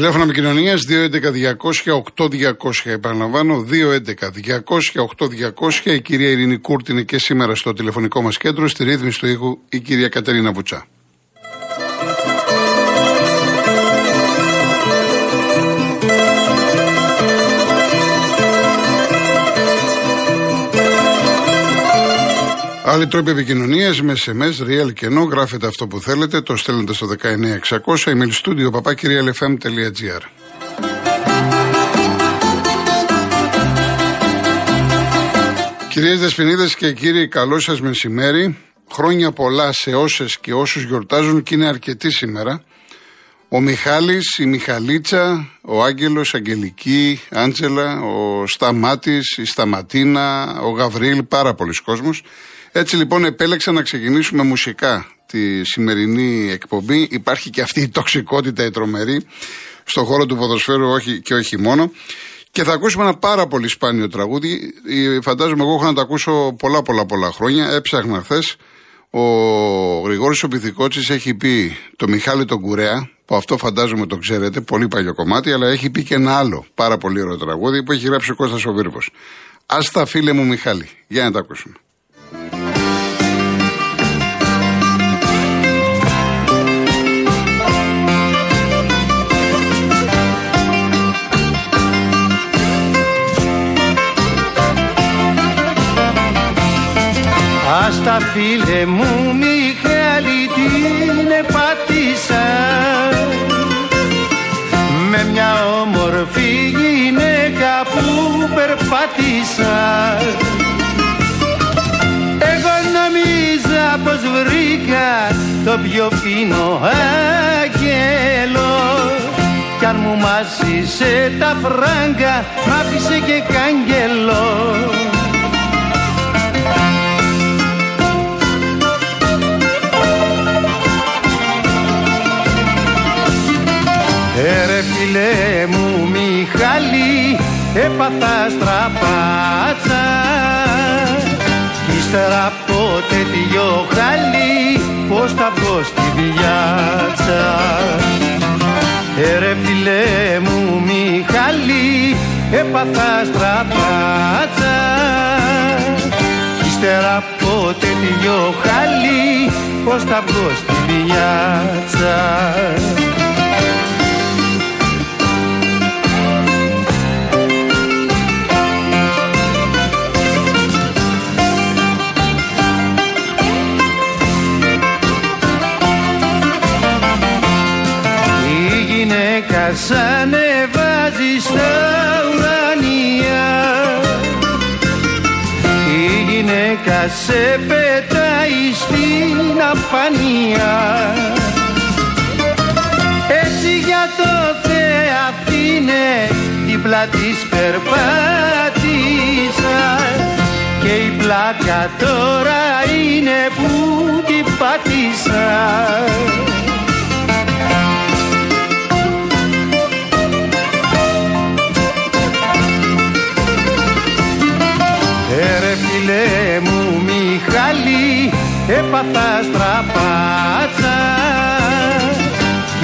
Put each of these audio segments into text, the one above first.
Τηλέφωνο επικοινωνίας 211-200-8200. Επαναλαμβάνω, 211-200-8200. Η κυρία Ειρήνη Κούρτ είναι και σήμερα στο τηλεφωνικό μας κέντρο. Στη ρύθμιση του ήχου η κυρία Κατερίνα Βουτσά. Άλλοι τρόποι επικοινωνίας με SMS, real και no, γράφετε αυτό που θέλετε, το στέλνετε στο 19600, email studio papakirialfm.gr. Κυρίες Δεσποινίδες και κύριοι, καλό σας μεσημέρι. Χρόνια πολλά σε όσες και όσους γιορτάζουν και είναι αρκετοί σήμερα. Ο Μιχάλης, η Μιχαλίτσα, ο Άγγελος, Αγγελική, Άντζελα, ο Σταμάτης, η Σταματίνα, ο Γαβρίλ, πάρα πολλοί κόσμος. Έτσι λοιπόν επέλεξα να ξεκινήσουμε μουσικά τη σημερινή εκπομπή. Υπάρχει και αυτή η τοξικότητα η τρομερή στον χώρο του ποδοσφαίρου όχι, και όχι μόνο. Και θα ακούσουμε ένα πάρα πολύ σπάνιο τραγούδι. Φαντάζομαι εγώ έχω να το ακούσω πολλά πολλά πολλά χρόνια. Έψαχνα χθες. Ο Γρηγόρης ο έχει πει το Μιχάλη τον Κουρέα, που αυτό φαντάζομαι το ξέρετε, πολύ παλιό κομμάτι, αλλά έχει πει και ένα άλλο πάρα πολύ ωραίο τραγούδι που έχει γράψει ο Κώστας ο Βίρβος. Ας τα φίλε μου Μιχάλη. Για να τα ακούσουμε. Στα φίλε μου Μιχάλη την επάτησα με μια όμορφη γυναίκα που περπάτησα εγώ νομίζα πως βρήκα το πιο φίνο άγγελο κι αν μου μάσησε τα φράγκα μ' άφησε και κάγγελο έπαθα στραπάτσα κι ύστερα από τέτοιο χάλι πως θα βγω στη βιάτσα. Έρε φίλε μου Μιχάλη έπαθα στραπάτσα κι ύστερα από τέτοιο χάλι πως θα βγω στη βιάτσα σ' ανεβάζει στα ουρανία. Η γυναίκα σε πετάει στην αφανία έτσι για το Θεαθήνε την πλάτη περπάτησα. Και η πλάκα τώρα είναι που την πάτησα έπαθα στραπάτσα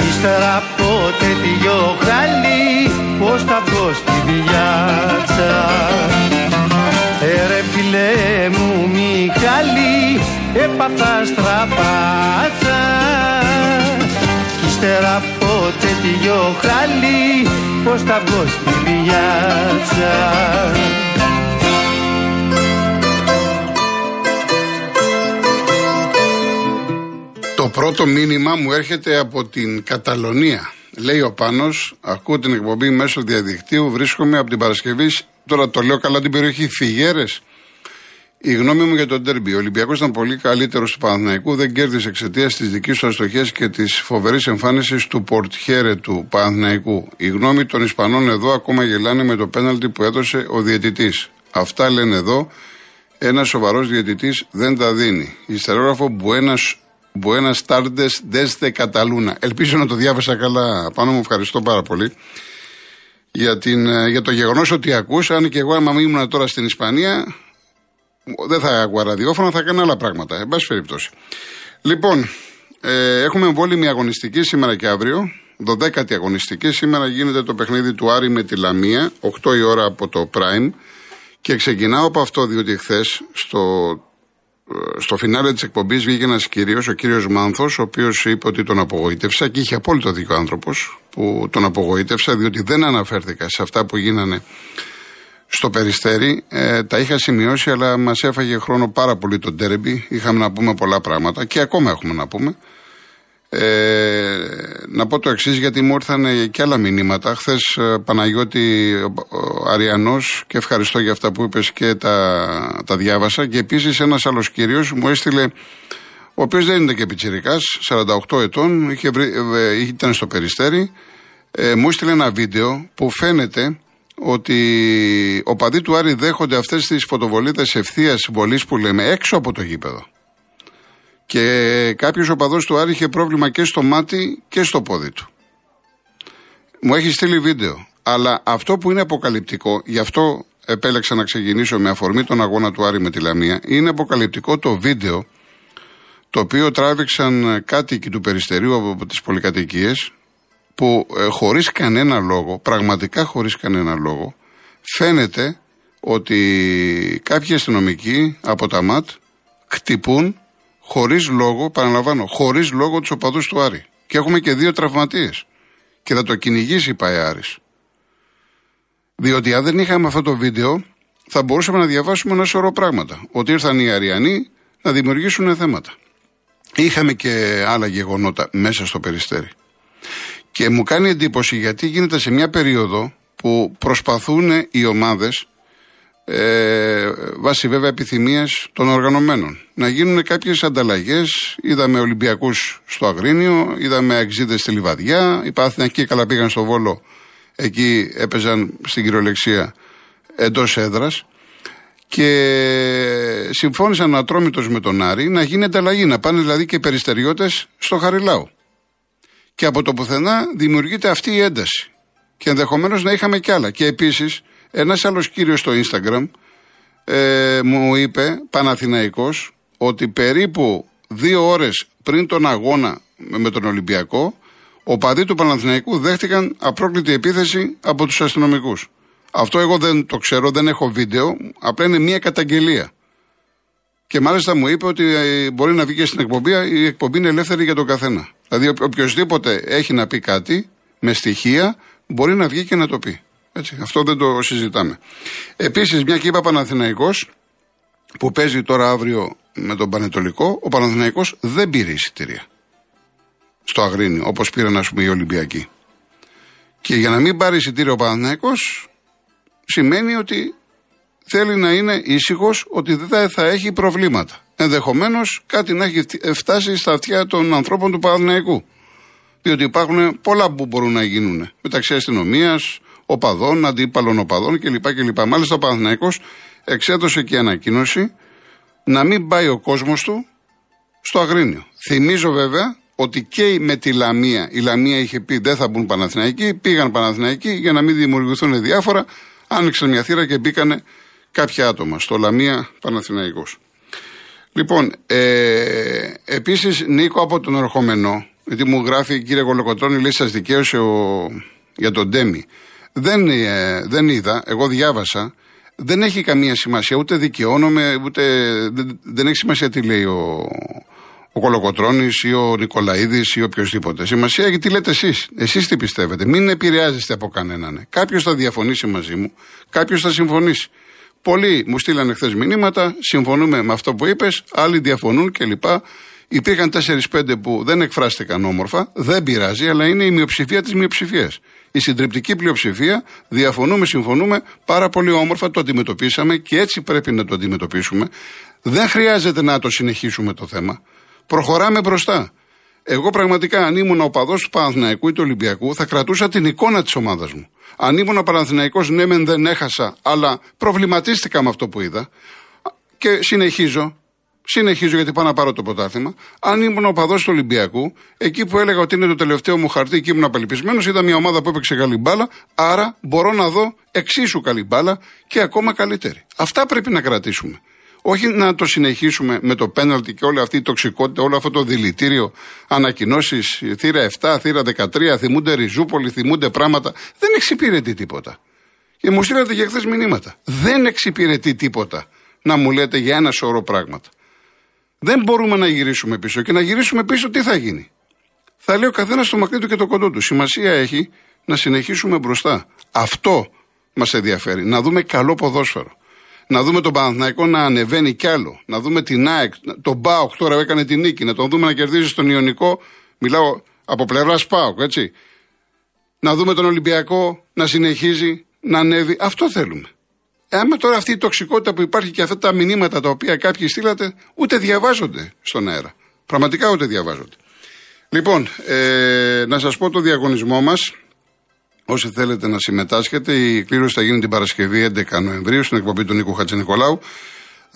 ύστερα από τέτοιο χάλι πως θα βγω στη βιάτσα Ερε φίλε μου Μιχάλη έπαθα στραπάτσα ύστερα από τέτοιο χάλι πως θα βγω στη βιάτσα πρώτο μήνυμα μου έρχεται από την Καταλωνία. Λέει ο Πάνος, ακούω την εκπομπή μέσω διαδικτύου, βρίσκομαι από την Παρασκευή, τώρα το λέω καλά την περιοχή, Φιγέρες. Η γνώμη μου για τον Τέρμπι. Ο Ολυμπιακός ήταν πολύ καλύτερος του Παναθηναϊκού, δεν κέρδισε εξαιτίας της δικής του αστοχίας και της φοβερής εμφάνισης του Πορτιέρε του Παναθηναϊκού. Η γνώμη των Ισπανών εδώ ακόμα γελάνε με το πέναλτι που έδωσε ο διαιτητής. Αυτά λένε εδώ. Ένας σοβαρός διαιτητής δεν τα δίνει. Ιστερόγραφο Buenas tardes desde Καταλούνα. Ελπίζω να το διάβασα καλά πάνω μου. Ευχαριστώ πάρα πολύ για, την, ε, για το γεγονό ότι ακούσα. Αν και εγώ, άμα ήμουν τώρα στην Ισπανία, δεν θα άκουγα ραδιόφωνο, θα έκανα άλλα πράγματα. Εν πάση περιπτώσει. Λοιπόν, ε, έχουμε εμβόλυμη αγωνιστική σήμερα και αύριο. 12η αγωνιστική. Σήμερα γίνεται το παιχνίδι του Άρη με τη Λαμία, 8 η ώρα από το Prime. Και ξεκινάω από αυτό, διότι χθε στο, ε, στο φινάλε της εκπομπής βγήκε ένας κύριος, ο κύριος Μάνθος, ο οποίος είπε ότι τον απογοήτευσα και είχε απόλυτο δίκιο άνθρωπος που τον απογοήτευσα, διότι δεν αναφέρθηκα σε αυτά που γίνανε στο Περιστέρι. Ε, τα είχα σημειώσει, αλλά μας έφαγε χρόνο πάρα πολύ το ντέρμπι. Είχαμε να πούμε πολλά πράγματα και ακόμα έχουμε να πούμε. Ε, να πω το εξής, γιατί μου ήρθαν και άλλα μηνύματα. Χθες, ε, Παναγιώτη Αριανός, και ευχαριστώ για αυτά που είπες και τα, τα διάβασα. Και επίσης ένας άλλος κύριος μου έστειλε, ο οποίος δεν είναι και πιτσυρικά, 48 ετών, είχε ε, ήταν στο περιστέρι. Ε, μου έστειλε ένα βίντεο που φαίνεται ότι ο παδί του Άρη δέχονται αυτές τις φωτοβολίδες ευθείας βολής που λέμε έξω από το γήπεδο. Και κάποιος οπαδό του Άρη είχε πρόβλημα και στο μάτι και στο πόδι του. Μου έχει στείλει βίντεο. Αλλά αυτό που είναι αποκαλυπτικό, γι' αυτό επέλεξα να ξεκινήσω με αφορμή τον αγώνα του Άρη με τη Λαμία, είναι αποκαλυπτικό το βίντεο το οποίο τράβηξαν κάτοικοι του Περιστερίου από τις πολυκατοικίες που ε, χωρίς κανένα λόγο, πραγματικά χωρίς κανένα λόγο, φαίνεται ότι κάποιοι αστυνομικοί από τα ΜΑΤ χτυπούν χωρίς λόγο, παραλαμβάνω, χωρίς λόγο τους οπαδούς του Άρη. Και έχουμε και δύο τραυματίες. Και θα το κυνηγήσει η ΠαΕ Διότι αν δεν είχαμε αυτό το βίντεο, θα μπορούσαμε να διαβάσουμε ένα σωρό πράγματα. Ότι ήρθαν οι Αριανοί να δημιουργήσουν θέματα. Είχαμε και άλλα γεγονότα μέσα στο περιστέρι. Και μου κάνει εντύπωση γιατί γίνεται σε μια περίοδο που προσπαθούν οι ομάδες ε, βάσει βέβαια επιθυμία των οργανωμένων. Να γίνουν κάποιες ανταλλαγές. Είδαμε Ολυμπιακούς στο Αγρίνιο, είδαμε Αξίδε στη Λιβαδιά. Οι Παθηνακοί καλά πήγαν στο Βόλο, εκεί έπαιζαν στην κυριολεξία εντός έδρας. Και συμφώνησαν ατρόμητος με τον Άρη να γίνει ανταλλαγή, να πάνε δηλαδή και περιστεριώτες στο Χαριλάου. Και από το πουθενά δημιουργείται αυτή η ένταση. Και ενδεχομένως να είχαμε κι άλλα. Και επίσης ένας άλλος κύριος στο Instagram ε, μου είπε, Παναθηναϊκός, ότι περίπου δύο ώρες πριν τον αγώνα με τον Ολυμπιακό, ο παδί του Παναθηναϊκού δέχτηκαν απρόκλητη επίθεση από τους αστυνομικούς. Αυτό εγώ δεν το ξέρω, δεν έχω βίντεο, απλά είναι μια καταγγελία. Και μάλιστα μου είπε ότι ε, μπορεί να βγει και στην εκπομπή, η εκπομπή είναι ελεύθερη για τον καθένα. Δηλαδή, οποιοδήποτε έχει να πει κάτι με στοιχεία, μπορεί να βγει και να το πει. Έτσι, αυτό δεν το συζητάμε. Επίσης, μια και είπα Παναθηναϊκός που παίζει τώρα αύριο με τον Πανετολικό, ο Παναθηναϊκός δεν πήρε εισιτήρια στο Αγρίνιο, όπως πήραν ας πούμε οι Ολυμπιακοί. Και για να μην πάρει εισιτήριο ο Παναθηναϊκός σημαίνει ότι θέλει να είναι ήσυχος ότι δεν θα έχει προβλήματα. Ενδεχομένως κάτι να έχει φτάσει στα αυτιά των ανθρώπων του Παναθηναϊκού. Διότι υπάρχουν πολλά που μπορούν να γίνουν μεταξύ αστυνομίας, οπαδών, αντίπαλων οπαδών κλπ. κλπ. Μάλιστα ο Παναθηναϊκός εξέδωσε και ανακοίνωση να μην πάει ο κόσμος του στο Αγρίνιο. Θυμίζω βέβαια ότι και με τη Λαμία, η Λαμία είχε πει δεν θα μπουν Παναθηναϊκοί, πήγαν Παναθηναϊκοί για να μην δημιουργηθούν διάφορα, άνοιξαν μια θύρα και μπήκαν κάποια άτομα στο Λαμία Παναθηναϊκός. Λοιπόν, ε, επίσης Νίκο από τον ερχομενό, γιατί μου γράφει κύριε Κολοκοτρώνη, λέει σας δικαίωσε ο, για τον Ντέμι. Δεν, ε, δεν είδα, εγώ διάβασα. Δεν έχει καμία σημασία, ούτε δικαιώνομαι, ούτε. Δεν, δεν έχει σημασία τι λέει ο, ο Κολοκοτρόνη ή ο Νικολαίδης ή οποιοδήποτε. Σημασία έχει τι λέτε εσείς. Εσείς τι πιστεύετε. Μην επηρεάζεστε από κανέναν. Κάποιος θα διαφωνήσει μαζί μου, κάποιος θα συμφωνήσει. Πολλοί μου στείλανε χθες μηνύματα, συμφωνούμε με αυτό που είπες, άλλοι διαφωνούν κλπ. Υπήρχαν 4-5 που δεν εκφράστηκαν όμορφα, δεν πειράζει, αλλά είναι η μειοψηφία της μειοψηφίας η συντριπτική πλειοψηφία, διαφωνούμε, συμφωνούμε, πάρα πολύ όμορφα το αντιμετωπίσαμε και έτσι πρέπει να το αντιμετωπίσουμε. Δεν χρειάζεται να το συνεχίσουμε το θέμα. Προχωράμε μπροστά. Εγώ πραγματικά, αν ήμουν ο παδός του Παναθηναϊκού ή του Ολυμπιακού, θα κρατούσα την εικόνα της ομάδας μου. Αν ήμουν ο Παναθηναϊκός, ναι, μεν δεν έχασα, αλλά προβληματίστηκα με αυτό που είδα. και συνεχίζω, συνεχίζω γιατί πάω να πάρω το πρωτάθλημα. Αν ήμουν ο παδό του Ολυμπιακού, εκεί που έλεγα ότι είναι το τελευταίο μου χαρτί και ήμουν απελπισμένος, ήταν μια ομάδα που έπαιξε καλή μπάλα. Άρα μπορώ να δω εξίσου καλή μπάλα και ακόμα καλύτερη. Αυτά πρέπει να κρατήσουμε. Όχι να το συνεχίσουμε με το πέναλτι και όλη αυτή η τοξικότητα, όλο αυτό το δηλητήριο, ανακοινώσεις, θύρα 7, θύρα 13, θυμούνται Ριζούπολη, θυμούνται πράγματα. Δεν εξυπηρετεί τίποτα. Και μου στείλατε για χθες μηνύματα. Δεν εξυπηρετεί τίποτα να μου λέτε για ένα σωρό πράγματα. Δεν μπορούμε να γυρίσουμε πίσω. Και να γυρίσουμε πίσω τι θα γίνει; Θα λέει ο καθένας το μακρύ του και το κοντό του. Σημασία έχει να συνεχίσουμε μπροστά. Αυτό μας ενδιαφέρει. Να δούμε καλό ποδόσφαιρο. Να δούμε τον Παναθηναϊκό να ανεβαίνει κι άλλο. Να δούμε την ΑΕΚ. Τον Μπάουκ τώρα έκανε την νίκη. Να τον δούμε να κερδίζει στον Ιωνικό. Μιλάω από πλευράς Σπάουκ, έτσι. Να δούμε τον Ολυμπιακό να συνεχίζει να ανέβει. Αυτό θέλουμε. Άμα τώρα αυτή η τοξικότητα που υπάρχει και αυτά τα μηνύματα τα οποία κάποιοι στείλατε, ούτε διαβάζονται στον αέρα. Πραγματικά ούτε διαβάζονται. Λοιπόν, ε, να σας πω το διαγωνισμό μας. Όσοι θέλετε να συμμετάσχετε, η κλήρωση θα γίνει την Παρασκευή 11 Νοεμβρίου στην εκπομπή του Νίκου Χατζηνικολάου.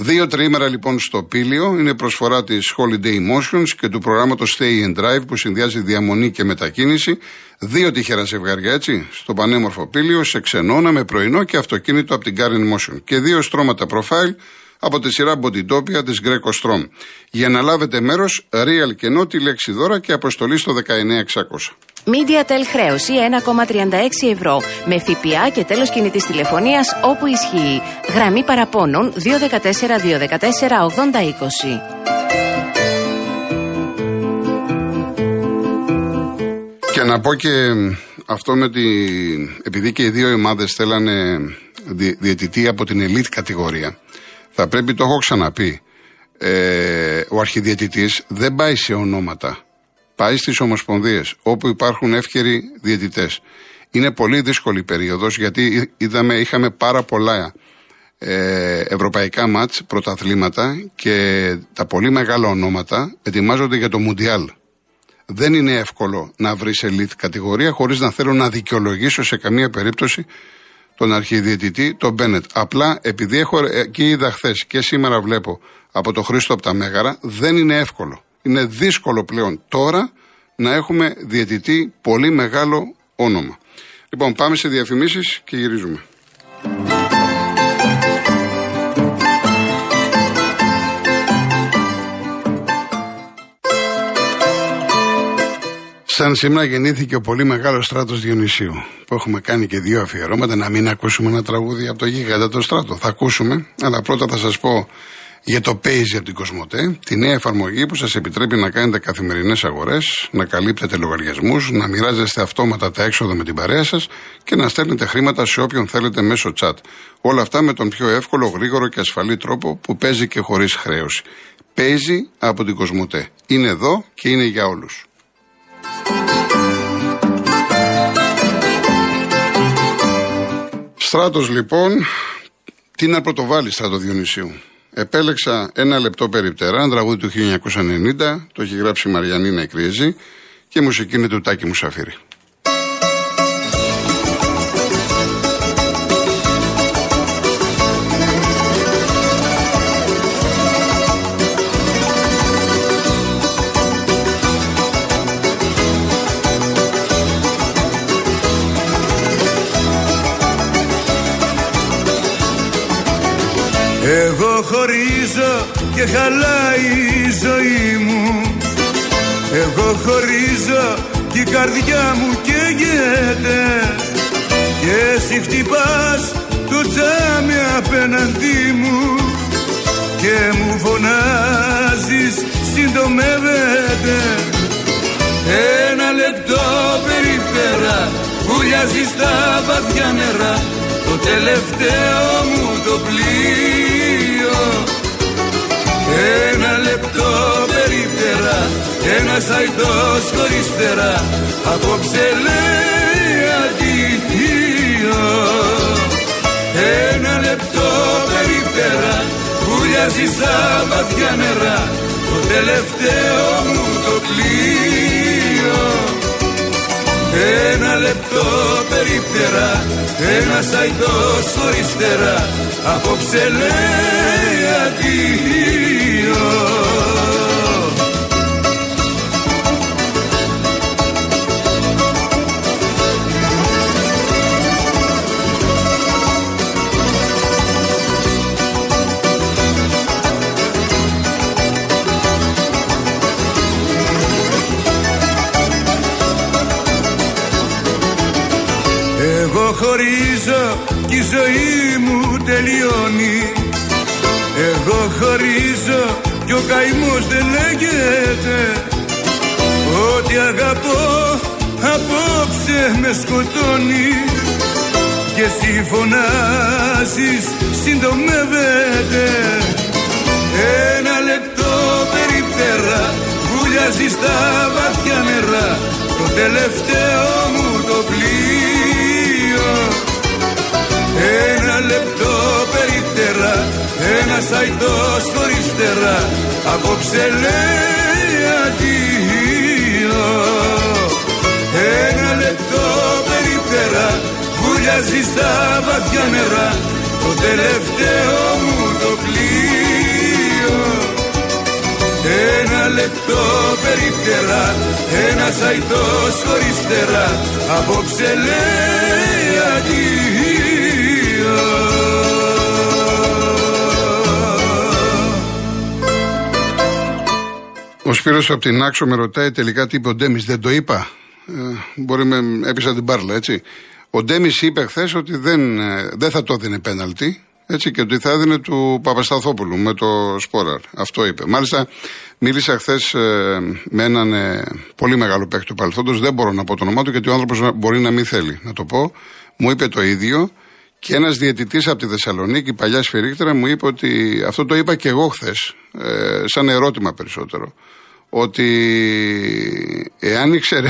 Δύο τριήμερα λοιπόν στο Πήλιο είναι προσφορά της Holiday Emotions και του προγράμματος Stay and Drive που συνδυάζει διαμονή και μετακίνηση. Δύο τυχερά ζευγάρια έτσι, στο πανέμορφο Πήλιο, σε ξενώνα με πρωινό και αυτοκίνητο από την Karen Motion. Και δύο στρώματα profile από τη σειρά Bodytopia της Greco Strom. Για να λάβετε μέρος, real και no, τη λέξη δώρα και αποστολή στο 19600. MediaTel χρέωση 1,36 ευρώ με ΦΠΑ και τέλος κινητής τηλεφωνίας όπου ισχύει. Γραμμή παραπώνων 214 214 8020. Και να πω και αυτό με τη. Επειδή και οι δύο ομάδες θέλανε διαιτητή από την elite κατηγορία, θα πρέπει, το έχω ξαναπεί, ε, ο αρχιδιαιτητής δεν πάει σε ονόματα πάει στις ομοσπονδίες όπου υπάρχουν εύκαιροι διαιτητές. Είναι πολύ δύσκολη περίοδος γιατί είδαμε, είχαμε πάρα πολλά ε, ευρωπαϊκά μάτς, πρωταθλήματα και τα πολύ μεγάλα ονόματα ετοιμάζονται για το Μουντιάλ. Δεν είναι εύκολο να βρεις elite κατηγορία χωρίς να θέλω να δικαιολογήσω σε καμία περίπτωση τον αρχιδιαιτητή, τον Μπένετ. Απλά επειδή έχω εκεί είδα χθες και σήμερα βλέπω από το Χρήστο από τα Μέγαρα, δεν είναι εύκολο είναι δύσκολο πλέον τώρα να έχουμε διαιτητή πολύ μεγάλο όνομα. Λοιπόν, πάμε σε διαφημίσεις και γυρίζουμε. Σαν σήμερα γεννήθηκε ο πολύ μεγάλος στράτος Διονυσίου, που έχουμε κάνει και δύο αφιερώματα. Να μην ακούσουμε ένα τραγούδι από το γίγαντα το στράτο. Θα ακούσουμε, αλλά πρώτα θα σας πω για το Paisy από την Κοσμοτέ, τη νέα εφαρμογή που σας επιτρέπει να κάνετε καθημερινές αγορές, να καλύπτετε λογαριασμούς, να μοιράζεστε αυτόματα τα έξοδα με την παρέα σας και να στέλνετε χρήματα σε όποιον θέλετε μέσω chat. Όλα αυτά με τον πιο εύκολο, γρήγορο και ασφαλή τρόπο που παίζει και χωρίς χρέωση. Παίζει από την Κοσμοτέ. Είναι εδώ και είναι για όλους. Στράτος λοιπόν, τι να πρωτοβάλει στράτο Διονυσίου; Επέλεξα ένα λεπτό περιπτερά, ένα τραγούδι του 1990, το έχει γράψει η Μαριανίνα Εκρίζη και μουσική είναι του Τάκη Μουσαφίρη. Χωρίζω και χαλάει η ζωή μου. Εγώ χωρίζω και η καρδιά μου καίγεται Και εσύ χτυπάς το τζάμι απέναντί μου Και μου φωνάζεις συντομεύεται. Ένα λεπτό περιφέρα βουλιάζει στα βαθιά νερά. Το τελευταίο μου το πλοίο Ένα λεπτό περίπτερα, ένα αϊτός χωρίς φτερά Απόψε λέει αντιθείο. Ένα λεπτό περίπτερα, βουλιάζει σαν βαθιά νερά. Το τελευταίο μου το πλοίο. Ένα λεπτό περίπτερα ένα σαϊτός χωριστέρα απόψε λέει αδείο χωρίζω με σκοτώνει και εσύ φωνάζεις συντομεύεται. Ένα λεπτό περιπτέρα βουλιάζεις στα βαθιά νερά. Το τελευταίο μου το πλοίο. Ένα λεπτό περίπτερα, ένα αϊτός χωριστέρα Απόψε λέει βουλιάζει στα βαθιά νερά Το τελευταίο μου το πλοίο ένα λεπτό περίπτερα Ένα σαϊτός χωριστέρα Απόψε λέει αντίο Ο Σπύρος από την Άξο με ρωτάει τελικά τι είπε ο Ντέμις, δεν το είπα; Ε, μπορεί με έπεισα την μπάρλα, έτσι. Ο Ντέμις είπε χθες ότι δεν, ε, δεν θα το έδινε πέναλτι έτσι και ότι θα έδινε του Παπασταθόπουλου με το Σπόραρ. Αυτό είπε. Μάλιστα, μίλησα χθες ε, με έναν ε, πολύ μεγάλο παίκτη του παρελθόντος. Δεν μπορώ να πω το όνομά του γιατί ο άνθρωπος μπορεί να μην θέλει να το πω. Μου είπε το ίδιο. Και ένας διαιτητής από τη Θεσσαλονίκη, παλιά σφυρίκτρα, μου είπε ότι αυτό το είπα και εγώ χθες, ε, σαν ερώτημα περισσότερο. Ότι εάν ήξερε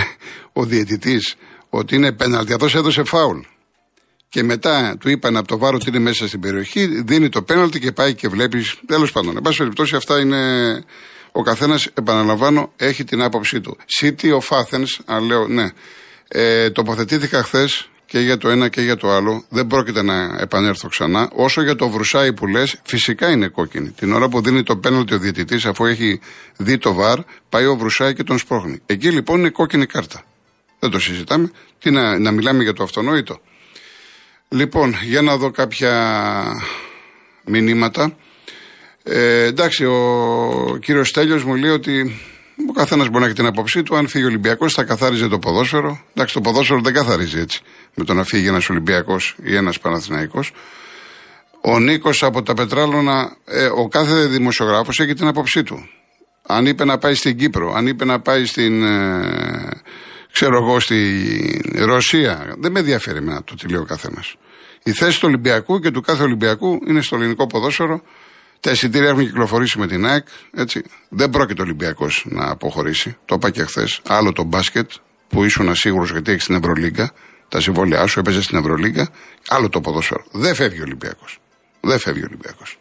ο διαιτητής ότι είναι πέναλτι, αυτός έδωσε φάουλ και μετά του είπαν από το βάρο ότι είναι μέσα στην περιοχή, δίνει το πέναλτι και πάει και βλέπεις. Τέλος πάντων, εν πάση περιπτώσει, αυτά είναι. Ο καθένας, επαναλαμβάνω, έχει την άποψή του. City of Athens, αν λέω, ναι. Ε, τοποθετήθηκα χθες και για το ένα και για το άλλο. Δεν πρόκειται να επανέλθω ξανά. Όσο για το Βρουσάι που λες, φυσικά είναι κόκκινη. Την ώρα που δίνει το πέναλτι ο διαιτητής, αφού έχει δει το βαρ, πάει ο Βρουσάι και τον σπρώχνει. Εκεί λοιπόν είναι κόκκινη κάρτα. Δεν το συζητάμε. Τι να, να μιλάμε για το αυτονόητο. Λοιπόν, για να δω κάποια μηνύματα. Ε, εντάξει, ο κύριος Στέλιος μου λέει ότι ο καθένας μπορεί να έχει την άποψή του. Αν φύγει ο Ολυμπιακός, θα καθάριζε το ποδόσφαιρο. Εντάξει, το ποδόσφαιρο δεν καθαρίζει έτσι. Με το να φύγει ένας Ολυμπιακός ή ένας Παναθηναϊκός. Ο Νίκος από τα Πετράλωνα, ε, ο κάθε δημοσιογράφος έχει την άποψή του. Αν είπε να πάει στην Κύπρο, αν είπε να πάει στην. Ε, ξέρω εγώ, στη Ρωσία. Δεν με ενδιαφέρει εμένα το τι λέει ο καθένας. Η θέση του Ολυμπιακού και του κάθε Ολυμπιακού είναι στο ελληνικό ποδόσφαιρο. Τα εισιτήρια έχουν κυκλοφορήσει με την ΑΕΚ. Έτσι. Δεν πρόκειται ο Ολυμπιακός να αποχωρήσει. Το είπα και χθες. Άλλο το μπάσκετ που ήσουν ασίγουρος γιατί έχεις την Ευρωλίγκα. Τα συμβόλαιά σου έπαιζες στην Ευρωλίγκα. Άλλο το ποδόσφαιρο. Δεν φεύγει ο Ολυμπιακός. Δεν φεύγει ο Ολυμπιακός.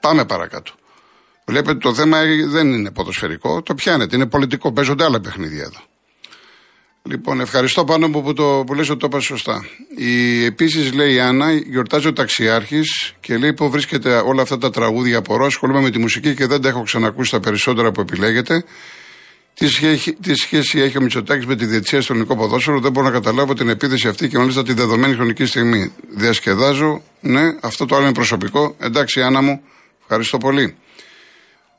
Πάμε παρακάτω. Βλέπετε το θέμα δεν είναι ποδοσφαιρικό. Το πιάνετε. Είναι πολιτικό. Παίζονται άλλα παιχνίδια εδώ. Λοιπόν, ευχαριστώ πάνω μου που, το, που λες ότι το είπα σωστά. Η, επίσης λέει η Άννα, γιορτάζει ο ταξιάρχης και λέει που βρίσκεται όλα αυτά τα τραγούδια απορώ, ασχολούμαι με τη μουσική και δεν τα έχω ξανακούσει τα περισσότερα που επιλέγετε. Τι σχέση, τι σχέση έχει ο Μητσοτάκης με τη διετησία στο ελληνικό ποδόσφαιρο, δεν μπορώ να καταλάβω την επίθεση αυτή και μάλιστα τη δεδομένη χρονική στιγμή. Διασκεδάζω, ναι, αυτό το άλλο είναι προσωπικό. Εντάξει, Άννα μου, ευχαριστώ πολύ.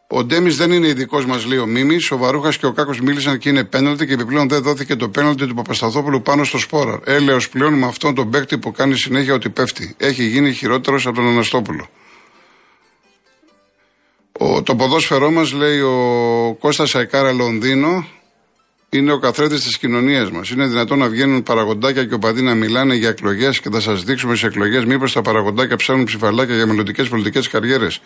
Ο Ντέμις δεν είναι ειδικός μας, λέει ο Μίμης. Ο Βαρούχας και ο Κάκος μίλησαν και είναι πέναλτι και επιπλέον δεν δόθηκε το πέναλτι του Παπασταθόπουλου πάνω στο σπόρα. Έλεο πλέον με αυτόν τον παίκτη που κάνει συνέχεια ότι πέφτει. Έχει γίνει χειρότερος από τον Αναστόπουλο. Ο, το ποδόσφαιρό μας, λέει ο Κώστας Σαϊκάρα Λονδίνο, είναι ο καθρέφτης της κοινωνίας μας. Είναι δυνατόν να βγαίνουν παραγοντάκια και οπαδοί να μιλάνε για εκλογές και θα σας δείξουμε σε εκλογές μήπως τα παραγοντάκια ψάχνουν ψηφαλάκια για μελλοντικές πολιτικές καριέρες.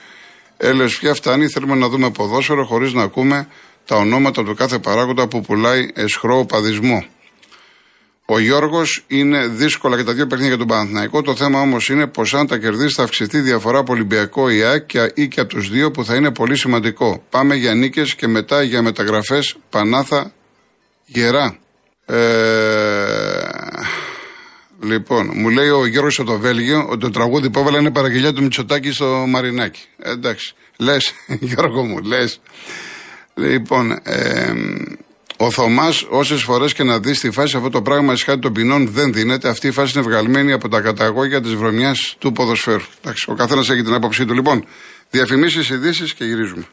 Έλεος πια φτάνει, θέλουμε να δούμε ποδόσφαιρο χωρίς να ακούμε τα ονόματα του κάθε παράγοντα που πουλάει εσχρό οπαδισμό. Ο Γιώργος είναι δύσκολα και τα δύο παιχνίδια για τον Παναθηναϊκό. Το θέμα όμως είναι πως αν τα κερδίσει θα αυξηθεί διαφορά από Ολυμπιακό ΙΑΚ ή και από τους δύο που θα είναι πολύ σημαντικό. Πάμε για νίκες και μετά για μεταγραφές Πανάθα Γερά. Ε, λοιπόν, μου λέει ο Γιώργος από το Βέλγιο ότι το τραγούδι που έβαλα είναι παραγγελιά του Μητσοτάκη στο Μαρινάκι. Ε, εντάξει, λες Γιώργο μου, λες. Λοιπόν, ε, ο Θωμάς, όσες φορές και να δεις τη φάση αυτό το πράγμα εσχάτη των ποινών δεν δίνεται. Αυτή η φάση είναι βγαλμένη από τα καταγόγια της βρωμιάς του ποδοσφαίρου. Εντάξει, ο καθένας έχει την άποψή του. Λοιπόν, διαφημίσεις, ειδήσεις και γυρίζουμε.